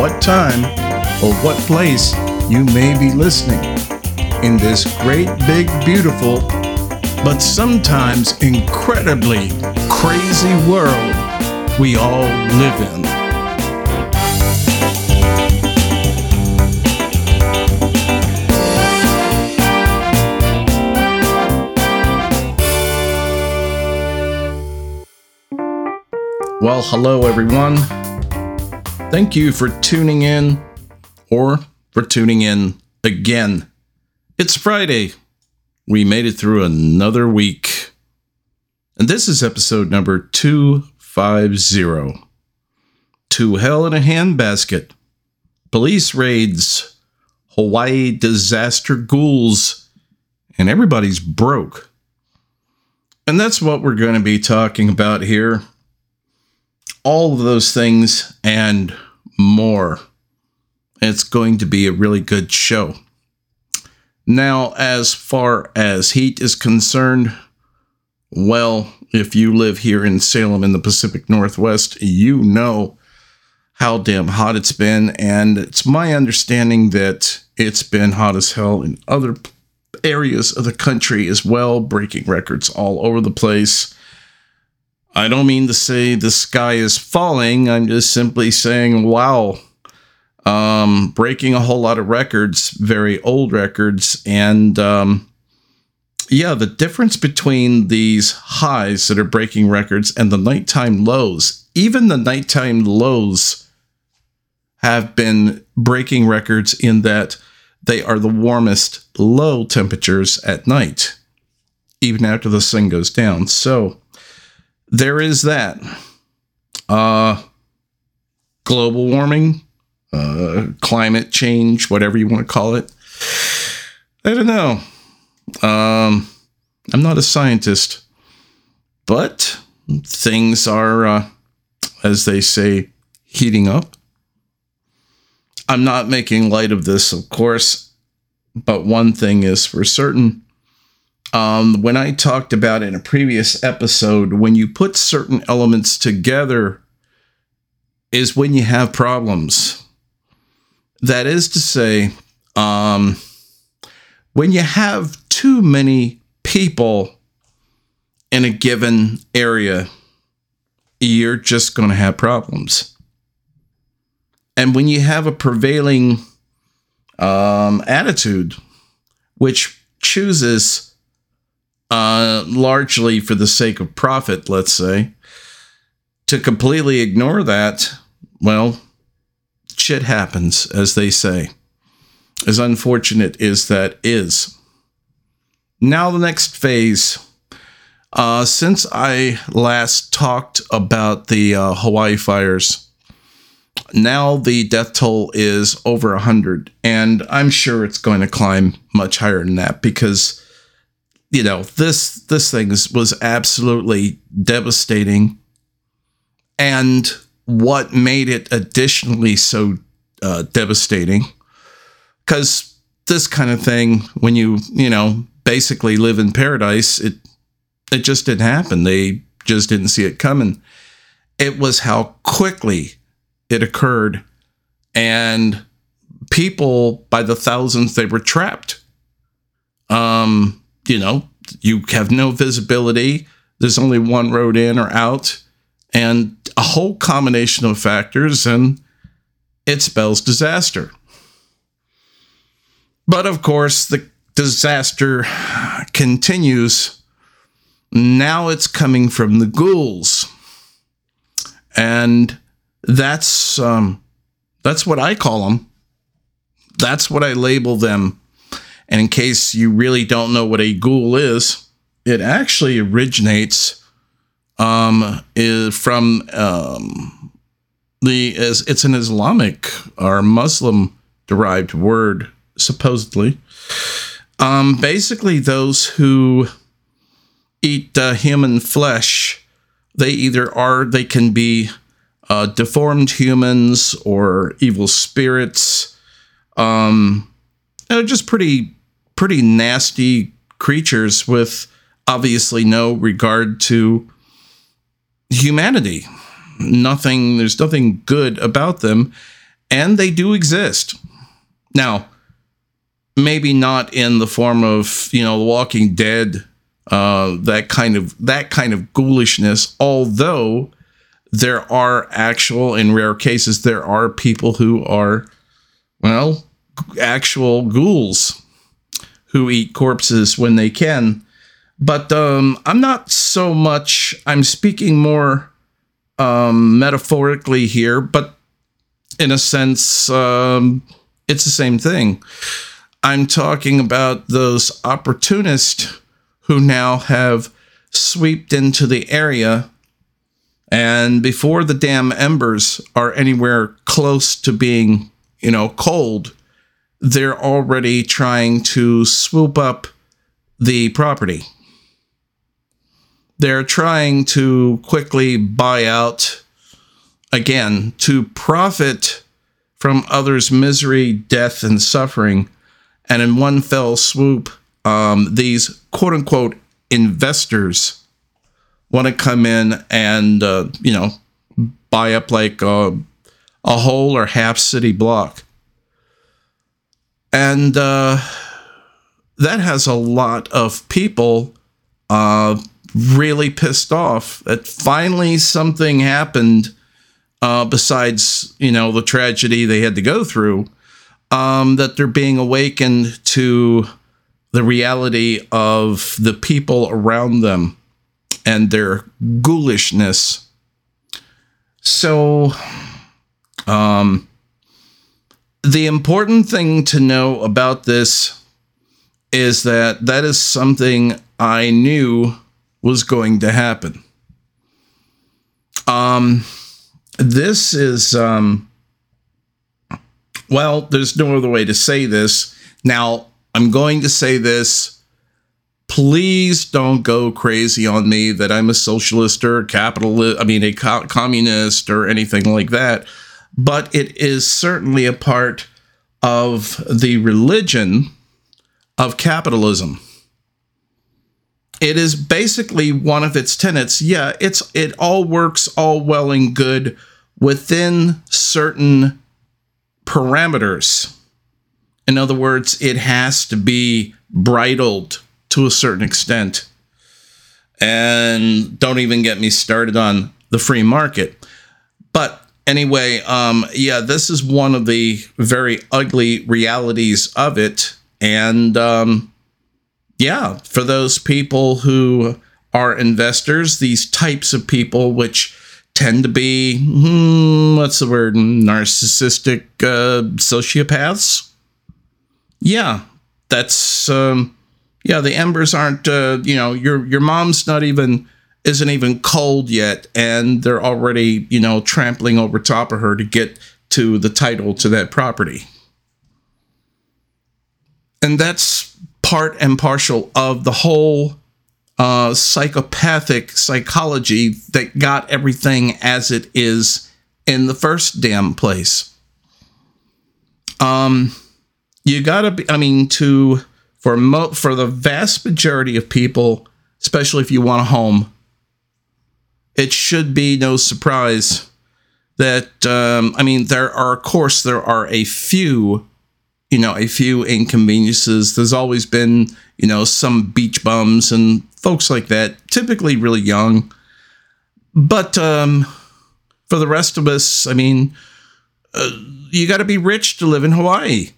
what time, or what place you may be listening in this great, big, beautiful, but sometimes incredibly crazy world we all live in. Well, hello everyone. Thank you for tuning in or for tuning in again. It's Friday. We made it through another week. And this is episode number 250. To Hell in a Handbasket. Police raids. Hawaii disaster ghouls. And everybody's broke. And that's what we're going to be talking about here all of those things and more. It's going to be a really good show. Now, as far as heat is concerned, well, if you live here in Salem in the Pacific Northwest, you know how damn hot it's been. And it's my understanding that it's been hot as hell in other areas of the country as well, breaking records all over the place. I don't mean to say the sky is falling. I'm just simply saying, wow, um, breaking a whole lot of records, very old records. And um, yeah, the difference between these highs that are breaking records and the nighttime lows, even the nighttime lows have been breaking records in that they are the warmest low temperatures at night, even after the sun goes down. So, there is that. Uh, global warming, uh, climate change, whatever you want to call it. I don't know. Um, I'm not a scientist, but things are, uh, as they say, heating up. I'm not making light of this, of course, but one thing is for certain um, when I talked about in a previous episode, when you put certain elements together, is when you have problems. That is to say, um, when you have too many people in a given area, you're just going to have problems. And when you have a prevailing um, attitude, which chooses uh, largely for the sake of profit, let's say, to completely ignore that, well, shit happens, as they say. As unfortunate as that is. Now, the next phase. Uh, since I last talked about the uh, Hawaii fires, now the death toll is over 100. And I'm sure it's going to climb much higher than that because you know this this thing was absolutely devastating. And what made it additionally so uh, devastating because this kind of thing when you you know basically live in paradise it it just didn't happen. They just didn't see it coming. It was how quickly it occurred. And people by the thousands they were trapped. Um you know, you have no visibility. There's only one road in or out, and a whole combination of factors, and it spells disaster. But of course, the disaster continues. Now it's coming from the ghouls. And that's um, that's what I call them. That's what I label them and in case you really don't know what a ghoul is, it actually originates um, is from um, the as it's an Islamic or Muslim derived word supposedly. Um, basically, those who eat uh, human flesh, they either are they can be uh, deformed humans or evil spirits. Um, just pretty pretty nasty creatures with obviously no regard to humanity. Nothing, there's nothing good about them, and they do exist. Now, maybe not in the form of, you know, The Walking Dead, uh, that kind of that kind of ghoulishness, although there are actual, in rare cases, there are people who are, well, actual ghouls who eat corpses when they can. But um, I'm not so much, I'm speaking more um, metaphorically here, but in a sense, um, it's the same thing. I'm talking about those opportunists who now have swept into the area. And before the damn embers are anywhere close to being, you know, cold, they're already trying to swoop up the property. They're trying to quickly buy out again to profit from others' misery, death, and suffering. And in one fell swoop, um, these quote unquote investors want to come in and, uh, you know, buy up like a, a whole or half city block. And uh, that has a lot of people uh, really pissed off that finally something happened uh, besides, you know, the tragedy they had to go through, um, that they're being awakened to the reality of the people around them and their ghoulishness. So, um, the important thing to know about this is that that is something I knew was going to happen. Um, this is, um, well, there's no other way to say this. Now, I'm going to say this. Please don't go crazy on me that I'm a socialist or a capitalist, I mean, a co- communist or anything like that but it is certainly a part of the religion of capitalism. It is basically one of its tenets. Yeah, it's it all works all well and good within certain parameters. In other words, it has to be bridled to a certain extent. And don't even get me started on the free market. But anyway, um, yeah, this is one of the very ugly realities of it. And um, yeah, for those people who are investors, these types of people, which tend to be, hmm, what's the word, narcissistic uh, sociopaths. Yeah, that's, um, yeah, the embers aren't, uh, you know, your your mom's not even isn't even cold yet and they're already you know trampling over top of her to get to the title to that property. And that's part and partial of the whole uh, psychopathic psychology that got everything as it is in the first damn place. Um you gotta be i mean to for mo- for the vast majority of people especially if you want a home it should be no surprise that um, I mean there are of course there are a few you know a few inconveniences. There's always been you know some beach bums and folks like that, typically really young. But um, for the rest of us, I mean, uh, you got to be rich to live in Hawaii.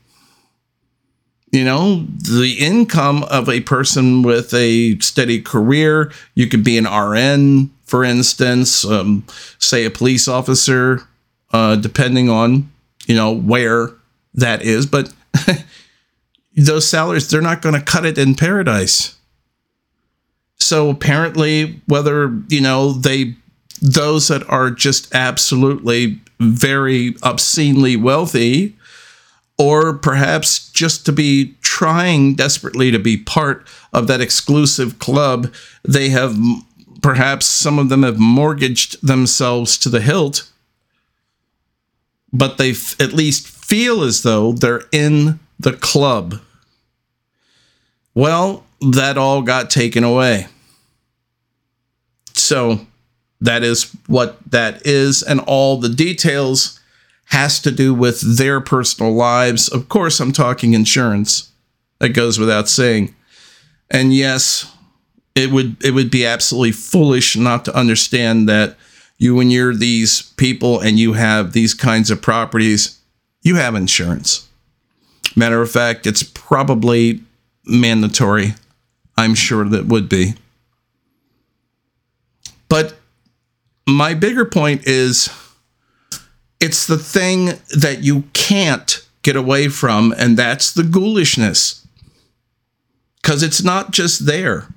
You know, the income of a person with a steady career, you could be an RN, for instance, um, say a police officer, uh, depending on you know where that is, but those salaries they're not going to cut it in paradise. So apparently, whether you know they those that are just absolutely very obscenely wealthy, or perhaps just to be trying desperately to be part of that exclusive club. They have perhaps some of them have mortgaged themselves to the hilt, but they at least feel as though they're in the club. Well, that all got taken away. So that is what that is, and all the details has to do with their personal lives. Of course, I'm talking insurance. That goes without saying. And yes, it would it would be absolutely foolish not to understand that you when you're these people and you have these kinds of properties, you have insurance. Matter of fact, it's probably mandatory. I'm sure that would be. But my bigger point is it's the thing that you can't get away from, and that's the ghoulishness. Because it's not just there.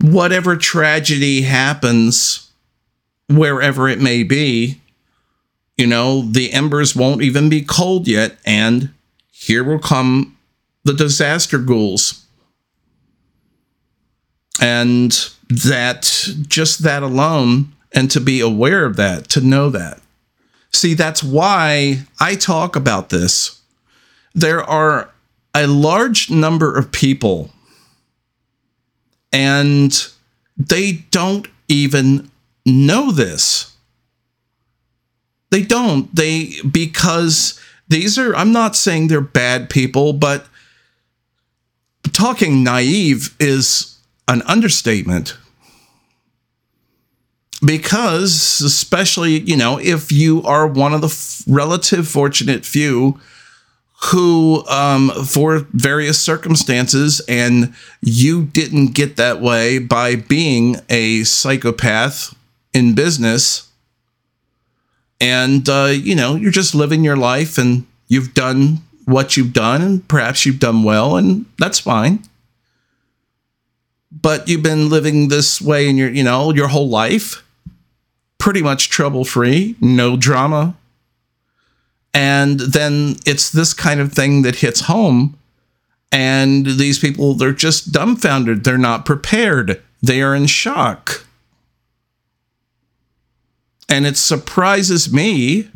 Whatever tragedy happens, wherever it may be, you know, the embers won't even be cold yet, and here will come the disaster ghouls. And that, just that alone, and to be aware of that, to know that. See, that's why I talk about this. There are a large number of people, and they don't even know this. They don't. They, because these are, I'm not saying they're bad people, but talking naive is an understatement because especially you know if you are one of the f- relative fortunate few who um, for various circumstances and you didn't get that way by being a psychopath in business and uh, you know you're just living your life and you've done what you've done and perhaps you've done well and that's fine but you've been living this way in your you know your whole life pretty much trouble free, no drama. And then it's this kind of thing that hits home. And these people, they're just dumbfounded. They're not prepared. They are in shock. And it surprises me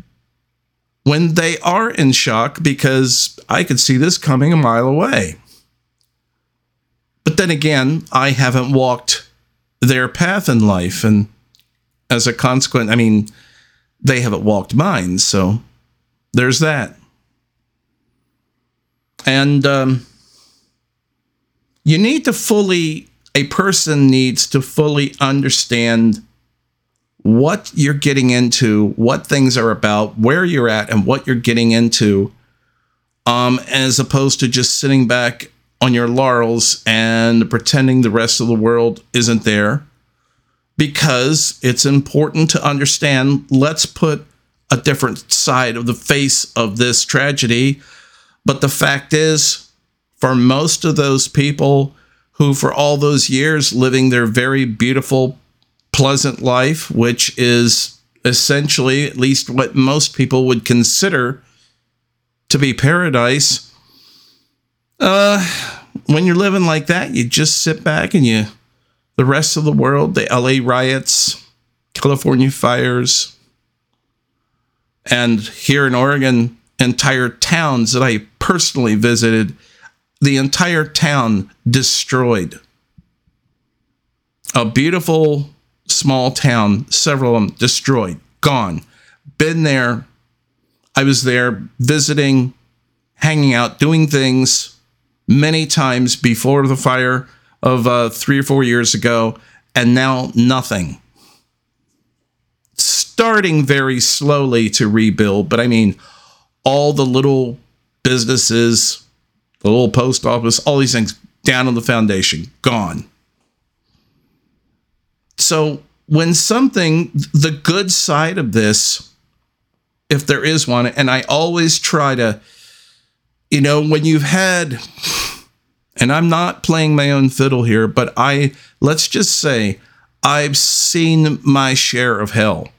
when they are in shock because I could see this coming a mile away. But then again, I haven't walked their path in life. And as a consequence, I mean, they haven't walked mine, so there's that. And um, you need to fully, a person needs to fully understand what you're getting into, what things are about, where you're at, and what you're getting into, um, as opposed to just sitting back on your laurels and pretending the rest of the world isn't there because it's important to understand let's put a different side of the face of this tragedy. But the fact is, for most of those people who, for all those years, living their very beautiful, pleasant life, which is essentially at least what most people would consider to be paradise, uh, when you're living like that, you just sit back and you the rest of the world, the LA riots, California fires, and here in Oregon, entire towns that I personally visited, the entire town destroyed. A beautiful small town, several of them destroyed, gone. Been there. I was there visiting, hanging out, doing things many times before the fire of uh, three or four years ago, and now nothing. Starting very slowly to rebuild, but I mean, all the little businesses, the little post office, all these things down on the foundation, gone. So, when something, the good side of this, if there is one, and I always try to, you know, when you've had and I'm not playing my own fiddle here, but I let's just say I've seen my share of hell.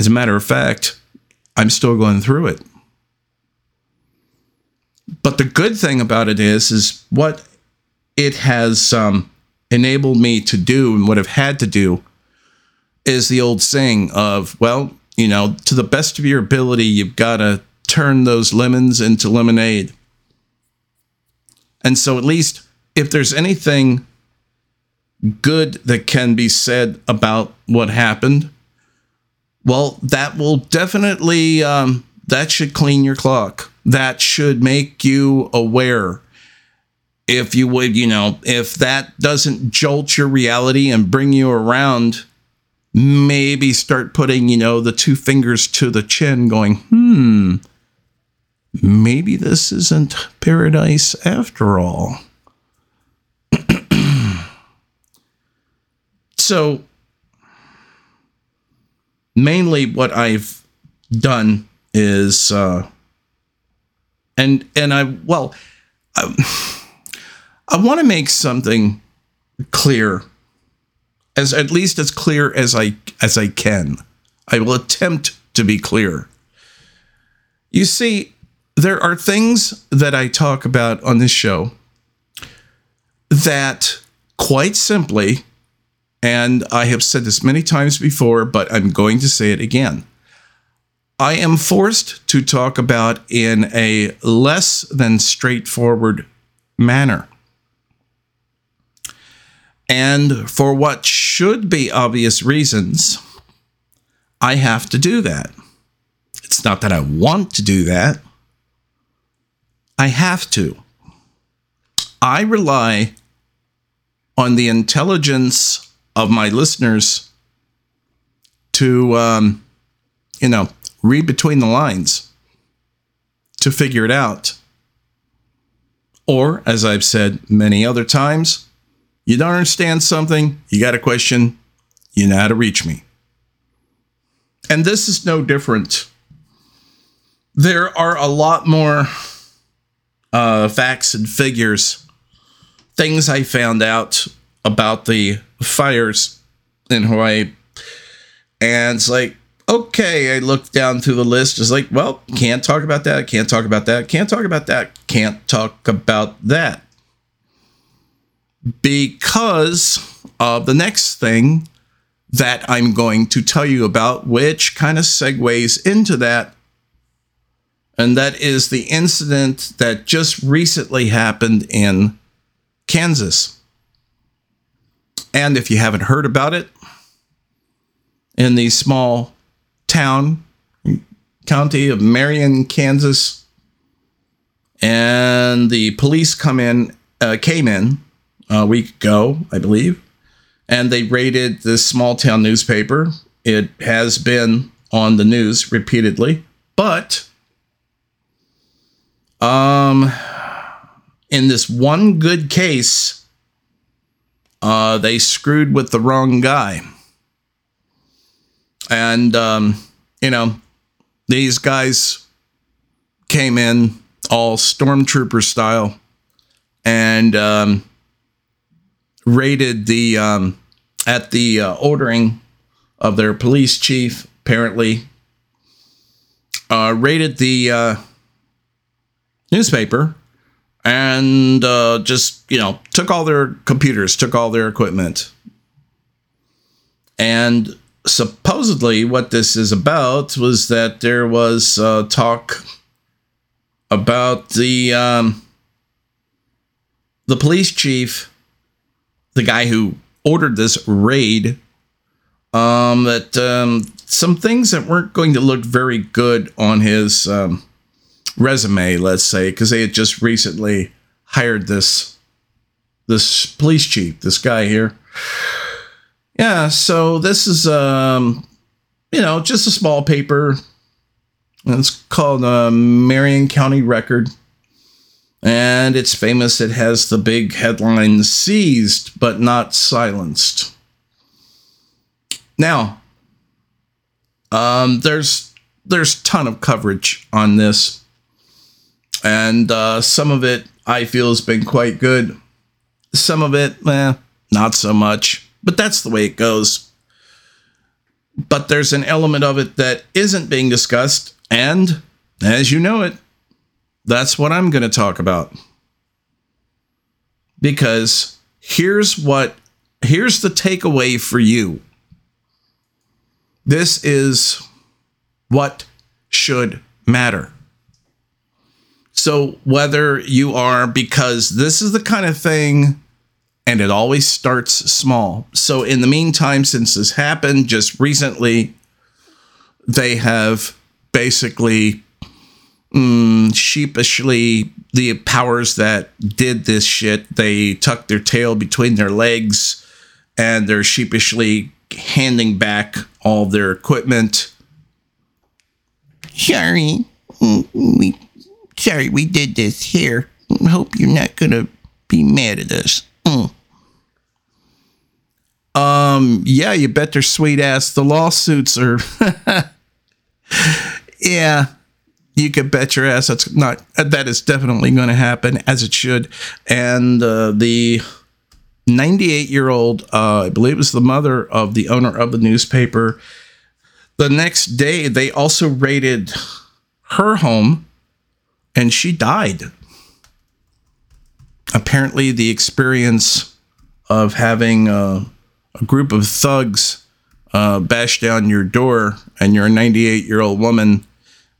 As a matter of fact, I'm still going through it. But the good thing about it is, is what it has um, enabled me to do and what I've had to do is the old saying of, well, you know, to the best of your ability, you've got to turn those lemons into lemonade. And so, at least if there's anything good that can be said about what happened, well, that will definitely um, that should clean your clock. That should make you aware. If you would, you know, if that doesn't jolt your reality and bring you around, maybe start putting, you know, the two fingers to the chin, going, hmm, maybe this isn't paradise after all. so, mainly what I've done is, uh, and and I well, I, I want to make something clear, as at least as clear as I as I can. I will attempt to be clear. You see, there are things that I talk about on this show that quite simply and I have said this many times before, but I'm going to say it again. I am forced to talk about in a less than straightforward manner. And for what should be obvious reasons, I have to do that. It's not that I want to do that, I have to. I rely on the intelligence of my listeners to, um, you know, read between the lines to figure it out. Or, as I've said many other times, you don't understand something, you got a question, you know how to reach me. And this is no different. There are a lot more uh, facts and figures, things I found out about the fires in Hawaii. And it's like, okay, I looked down through the list. It's like, well, can't talk about that. Can't talk about that. Can't talk about that. Can't talk about that. Because of the next thing that I'm going to tell you about, which kind of segues into that. And that is the incident that just recently happened in Kansas. And if you haven't heard about it, in the small town, county of Marion, Kansas, and the police come in, uh, came in a week ago, I believe, and they raided this small town newspaper. It has been on the news repeatedly, but um, in this one good case, uh, they screwed with the wrong guy. And, um, you know, these guys came in all stormtrooper style and um, raided the, um, at the uh, ordering of their police chief, apparently, uh, raided the uh, newspaper and uh, just you know took all their computers, took all their equipment, and supposedly what this is about was that there was uh, talk about the um, the police chief, the guy who ordered this raid, um, that um, some things that weren't going to look very good on his um, resume, let's say, because they had just recently hired this this police chief, this guy here. Yeah, so this is um, you know, just a small paper. It's called uh, Marion County Record. And it's famous. It has the big headline seized but not silenced. Now, um, there's there's ton of coverage on this and uh, some of it I feel has been quite good. Some of it, eh, not so much. But that's the way it goes. But there's an element of it that isn't being discussed. And as you know it, that's what I'm going to talk about. Because here's what, here's the takeaway for you. This is what should matter. So, whether you are, because this is the kind of thing, and it always starts small. So, in the meantime, since this happened just recently, they have basically mm, sheepishly, the powers that did this shit, they tucked their tail between their legs and they're sheepishly handing back all their equipment. Sorry, sorry we did this here. Hope you're not gonna be mad at us. Mm. Um, yeah, you bet their sweet ass the lawsuits are. yeah, you could bet your ass that's not that is definitely going to happen as it should. And uh, the 98 year old, uh, I believe was the mother of the owner of the newspaper. The next day, they also raided her home and she died. Apparently, the experience of having a group of thugs uh, bash down your door and you're a 98 year old woman,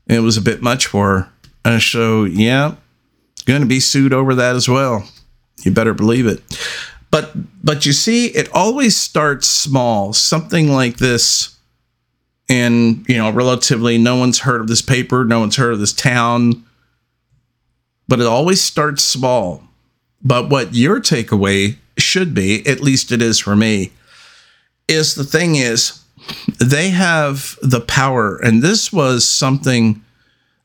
it was a bit much for her. Uh, so, yeah, going to be sued over that as well. You better believe it. But but you see, it always starts small. Something like this, and you know, relatively, no one's heard of this paper, no one's heard of this town. But it always starts small. But what your takeaway should be, at least it is for me, is the thing is they have the power, and this was something.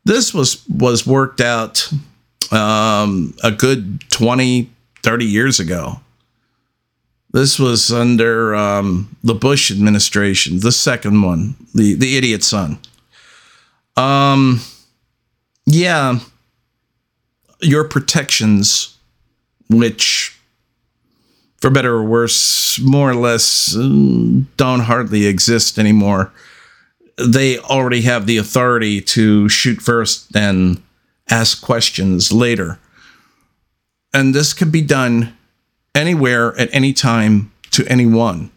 This was was worked out um, a good 20, 30 years ago this was under um, the Bush administration, the second one, the the idiot son. Um, yeah, your protections, which, for better or worse, more or less mm, don't hardly exist anymore. They already have the authority to shoot first and ask questions later. And this can be done anywhere at any time to anyone.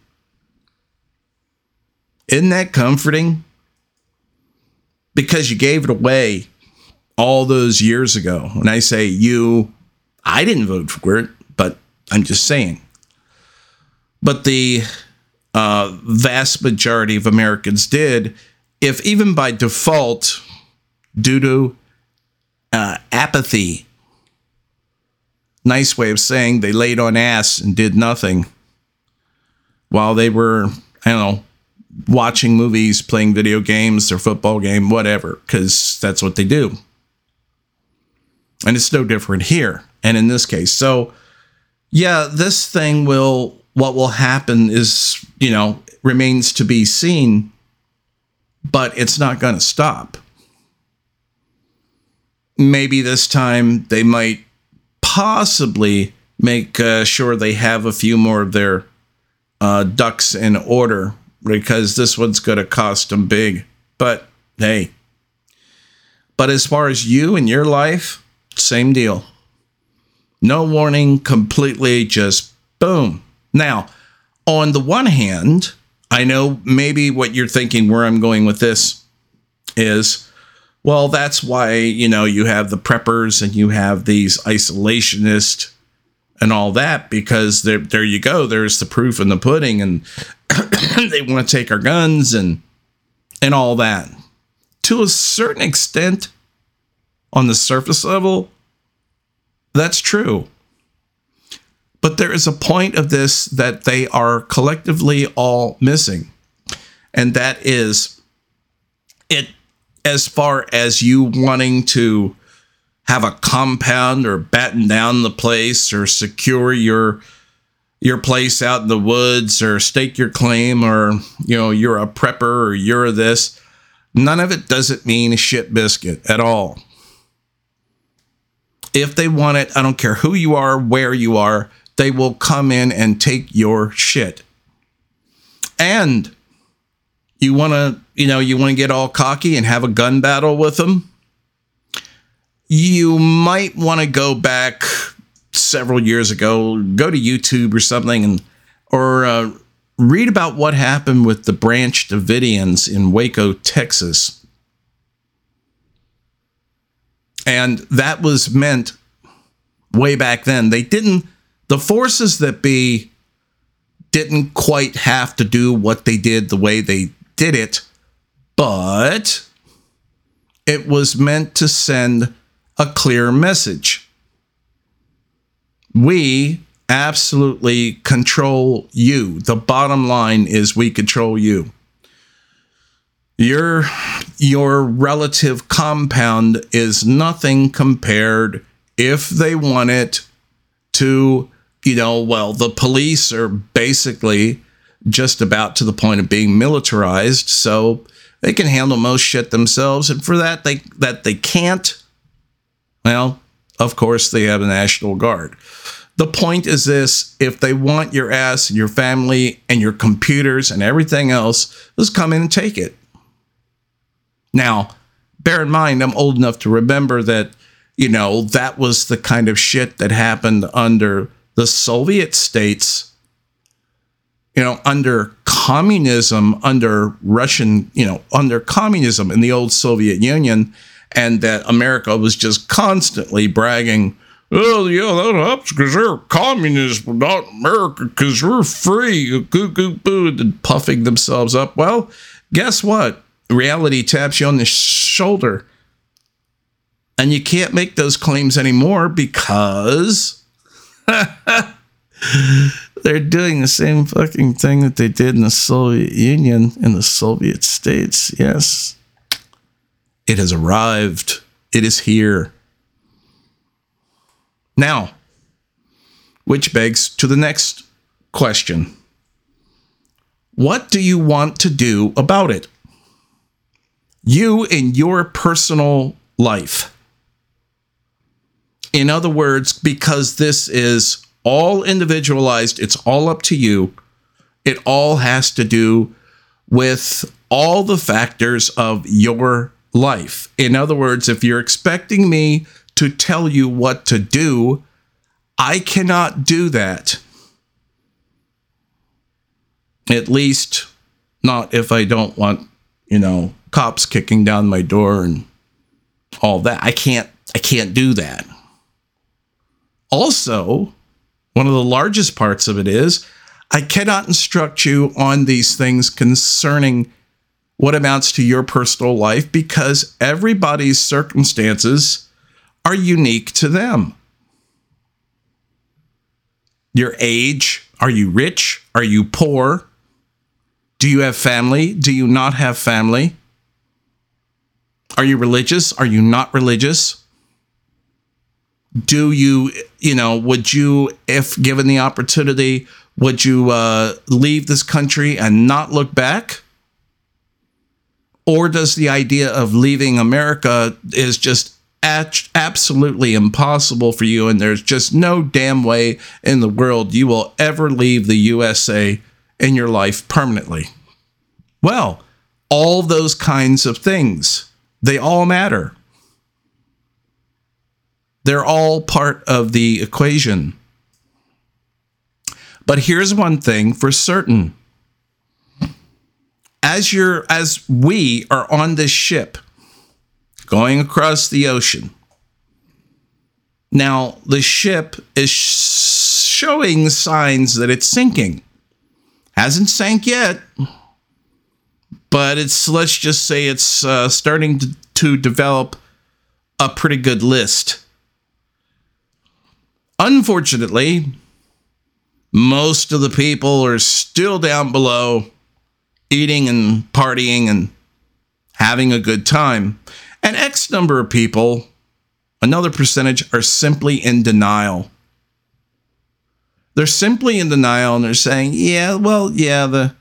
Isn't that comforting? Because you gave it away all those years ago. When I say you, I didn't vote for it, but I'm just saying. But the uh, vast majority of Americans did, if even by default, due to uh, apathy nice way of saying they laid on ass and did nothing while they were, I don't know, watching movies, playing video games, their football game, whatever, because that's what they do. And it's no different here. And in this case, so yeah, this thing will, what will happen is, you know, remains to be seen, but it's not going to stop. Maybe this time they might possibly make uh, sure they have a few more of their uh, ducks in order because this one's going to cost them big. But hey, but as far as you and your life, same deal. No warning, completely just boom. Now, on the one hand, I know maybe what you're thinking where I'm going with this is well, that's why, you know, you have the preppers and you have these isolationists and all that, because there, there you go. There's the proof in the pudding, and they want to take our guns and and all that. To a certain extent, on the surface level, that's true. But there is a point of this that they are collectively all missing. And that is it as far as you wanting to have a compound or batten down the place or secure your your place out in the woods or stake your claim or you know you're a prepper or you're this none of it doesn't mean shit biscuit at all if they want it i don't care who you are where you are they will come in and take your shit. And you want to, you know, you want to get all cocky and have a gun battle with them. You might want to go back several years ago, go to YouTube or something, and or uh, read about what happened with the Branch Davidians in Waco, Texas. And that was meant way back then. They didn't, the forces that be didn't quite have to do what they did the way they did it, but it was meant to send a clear message. We absolutely control you. The bottom line is we control you. Your your relative compound is nothing compared if they want it to, you know, well, the police are basically just about to the point of being militarized, so they can handle most shit themselves and for that they that they can't well, of course they have a national guard. The point is this if they want your ass and your family and your computers and everything else, just come in and take it. Now, bear in mind, I'm old enough to remember that, you know, that was the kind of shit that happened under the Soviet states, you know, under communism, under Russian, you know, under communism in the old Soviet Union, and that America was just constantly bragging Oh, yeah, that helps because they're communists, but not America because we're free. Goo, boo, and puffing themselves up. Well, guess what? Reality taps you on the shoulder. And you can't make those claims anymore because they're doing the same fucking thing that they did in the Soviet Union, in the Soviet states. Yes. It has arrived. It is here. Now, which begs to the next question What do you want to do about it? You in your personal life. In other words, because this is all individualized, it's all up to you. It all has to do with all the factors of your life. In other words, if you're expecting me to tell you what to do. I cannot do that. At least, not if I don't want, you know, cops kicking down my door and all that. I can't, I can't do that. Also, one of the largest parts of it is I cannot instruct you on these things concerning what amounts to your personal life because everybody's circumstances are unique to them. Your age, are you rich? Are you poor? Do you have family? Do you not have family? Are you religious? Are you not religious? Do you, you know, would you, if given the opportunity, would you uh, leave this country and not look back? Or does the idea of leaving America is just absolutely impossible for you, and there's just no damn way in the world you will ever leave the USA in your life permanently. Well, all those kinds of things, they all matter. They're all part of the equation. But here's one thing for certain. As you're as we are on this ship, going across the ocean. Now, the ship is showing signs that it's sinking. Hasn't sank yet, but it's, let's just say, it's uh, starting to, to develop a pretty good list. Unfortunately, most of the people are still down below eating and partying and having a good time. And X number of people, another percentage, are simply in denial. They're simply in denial and they're saying, yeah, well, yeah, the,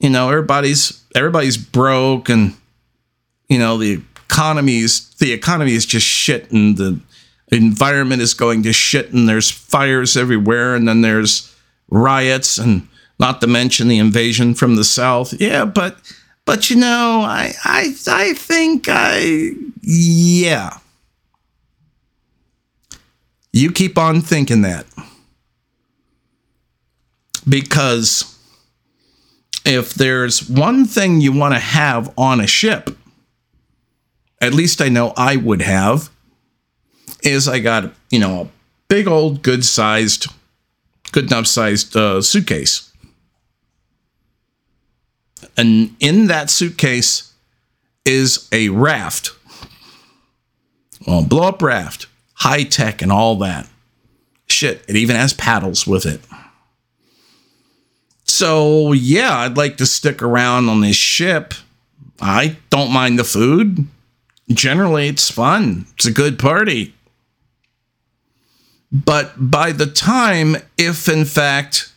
you know, everybody's, everybody's broke and, you know, the economy's, the economy is just shit and the, environment is going to shit and there's fires everywhere and then there's riots and not to mention the invasion from the south. Yeah, but but you know, I I I think I yeah. You keep on thinking that. Because if there's one thing you want to have on a ship, at least I know I would have, is I got, you know, a big old good sized, good enough sized uh, suitcase. And in that suitcase is a raft. Well, blow up raft, high tech and all that. Shit, it even has paddles with it. So, yeah, I'd like to stick around on this ship. I don't mind the food. Generally, it's fun. It's a good party. But by the time, if in fact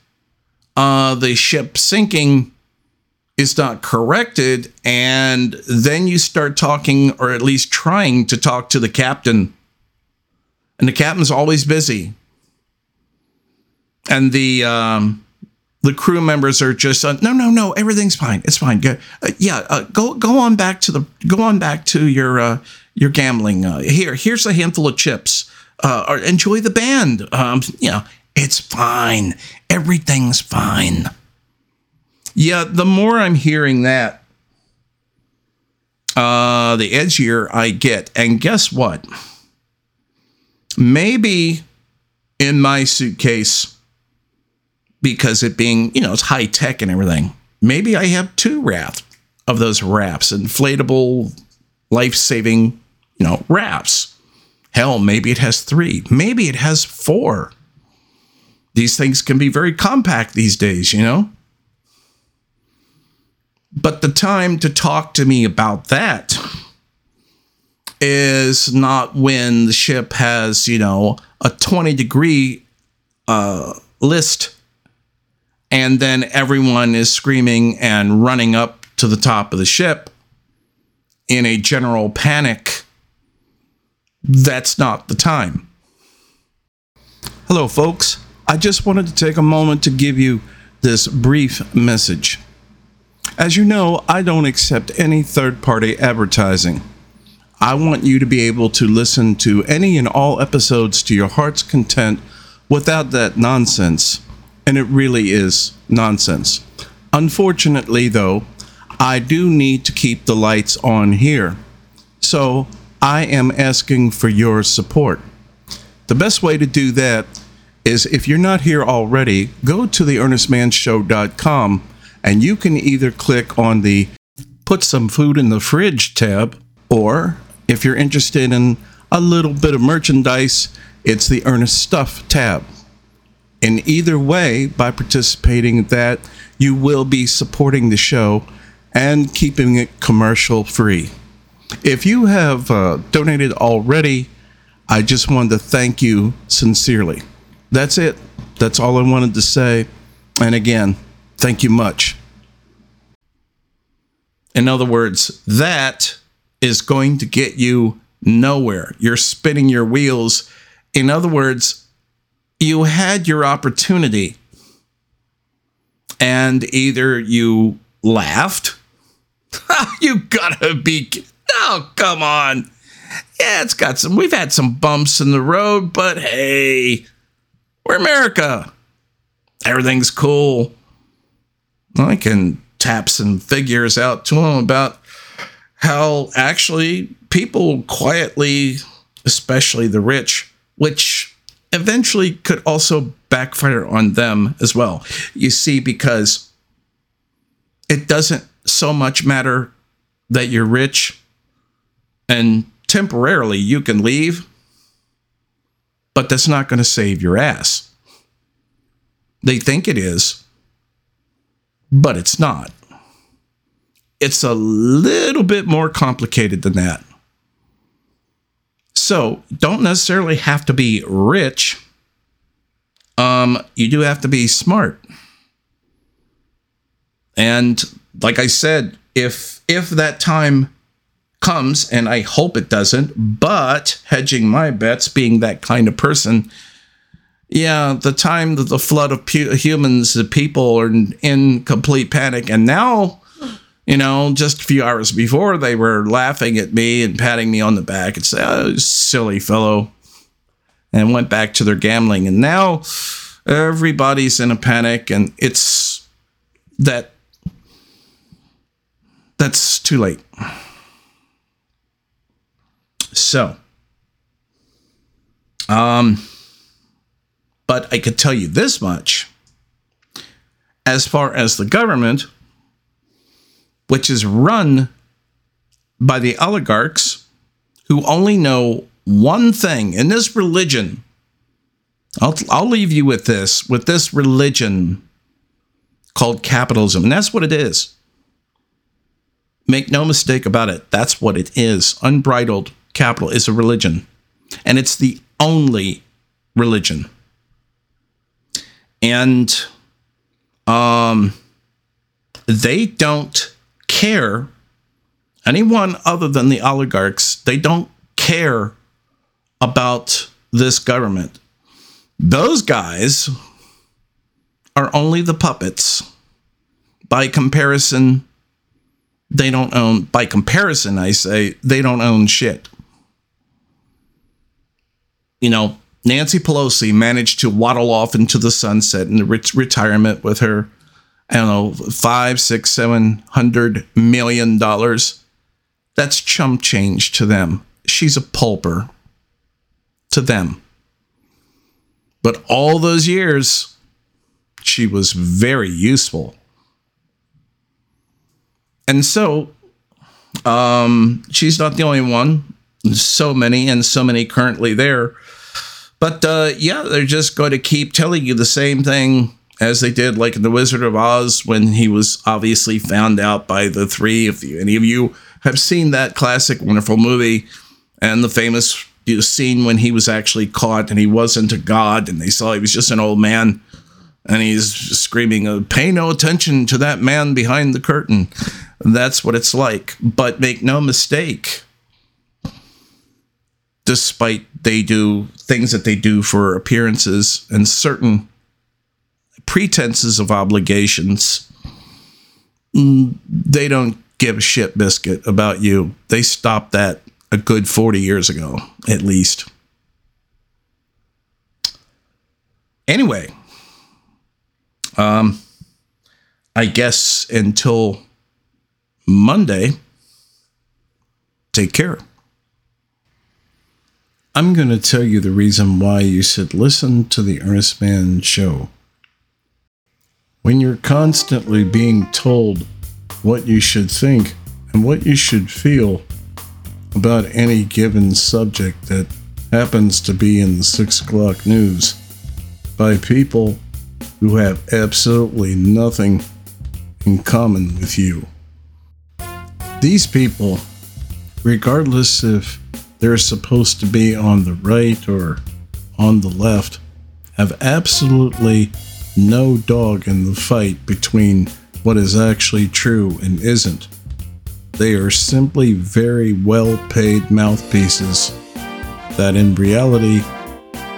uh, the ship sinking is not corrected, and then you start talking, or at least trying to talk to the captain, and the captain's always busy, and the um, the crew members are just uh, no, no, no, everything's fine, it's fine. Go, uh, yeah, uh, go go on back to the go on back to your uh, your gambling. Uh, here, here's a handful of chips. Uh, enjoy the band. Um, you know, it's fine. Everything's fine. Yeah, the more I'm hearing that, the edgier I get. And guess what? Maybe in my suitcase, because it being, you know, it's high tech and everything, maybe I have two rafts of those wraps, inflatable, life saving, you know, wraps. Hell, maybe it has three. Maybe it has four. These things can be very compact these days, you know? But the time to talk to me about that is not when the ship has, you know, a 20 degree uh, list and then everyone is screaming and running up to the top of the ship in a general panic. That's not the time. Hello, folks. I just wanted to take a moment to give you this brief message. As you know, I don't accept any third party advertising. I want you to be able to listen to any and all episodes to your heart's content without that nonsense. And it really is nonsense. Unfortunately, though, I do need to keep the lights on here. So I am asking for your support. The best way to do that is if you're not here already, go to theearnestmannshow.com and you can either click on the Put Some Food in the Fridge tab, or if you're interested in a little bit of merchandise, it's the Earnest Stuff tab. In either way, by participating that, you will be supporting the show and keeping it commercial free. If you have uh, donated already, I just wanted to thank you sincerely. That's it. That's all I wanted to say. And again, thank you much. In other words, that is going to get you nowhere. You're spinning your wheels. In other words, you had your opportunity and either you laughed. you gotta be. Oh, come on. Yeah, it's got some. We've had some bumps in the road, but hey, we're America. Everything's cool. I can tap some figures out to them about how actually people quietly, especially the rich, which eventually could also backfire on them as well. You see, because it doesn't so much matter that you're rich and temporarily you can leave, but that's not going to save your ass. They think it is, but it's not. It's a little bit more complicated than that. So, don't necessarily have to be rich. Um, you do have to be smart. And like I said, if if that time comes, and I hope it doesn't, but hedging my bets, being that kind of person, yeah, the time that the flood of pu- humans, the people are in, in complete panic, and now, you know, just a few hours before, they were laughing at me and patting me on the back and say, oh, silly fellow, and went back to their gambling. And now everybody's in a panic, and it's that that's too late. So, um, but I could tell you this much as far as the government, which is run by the oligarchs who only know one thing in this religion. I'll, I'll leave you with this, with this religion called capitalism. And that's what it is. Make no mistake about it. That's what it is. Unbridled capital is a religion. And it's the only religion. And um, they don't care. Anyone other than the oligarchs, they don't care about this government. Those guys are only the puppets. By comparison, they don't own, by comparison, I say, they don't own shit. You know, Nancy Pelosi managed to waddle off into the sunset in retirement with her, I don't know, five, six, seven hundred million dollars. That's chump change to them. She's a pulper to them. But all those years, she was very useful. And so, um, she's not the only one. So many, and so many currently there. But uh, yeah, they're just going to keep telling you the same thing as they did, like in The Wizard of Oz, when he was obviously found out by the three. If you, any of you have seen that classic, wonderful movie, and the famous scene when he was actually caught and he wasn't a god, and they saw he was just an old man, and he's screaming, uh, "Pay no attention to that man behind the curtain." That's what it's like. But make no mistake, despite they do things that they do for appearances and certain pretenses of obligations, mm, they don't give a shit biscuit about you. They stopped that a good 40 years ago, at least. Anyway, um, I guess until Monday, take care. I'm going to tell you the reason why you should listen to the Earnest Mann show. When you're constantly being told what you should think and what you should feel about any given subject that happens to be in the 6 o'clock news by people who have absolutely nothing in common with you. These people, regardless if they're supposed to be on the right or on the left, have absolutely no dog in the fight between what is actually true and isn't. They are simply very well paid mouthpieces that in reality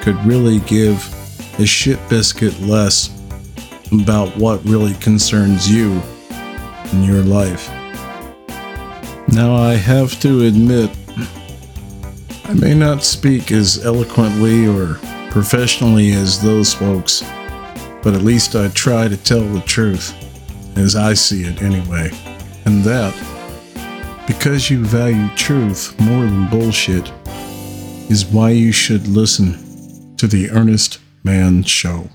could really give a shit biscuit less about what really concerns you in your life. Now, I have to admit, I may not speak as eloquently or professionally as those folks, but at least I try to tell the truth, as I see it anyway. And that, because you value truth more than bullshit, is why you should listen to the Earnest Mann Show.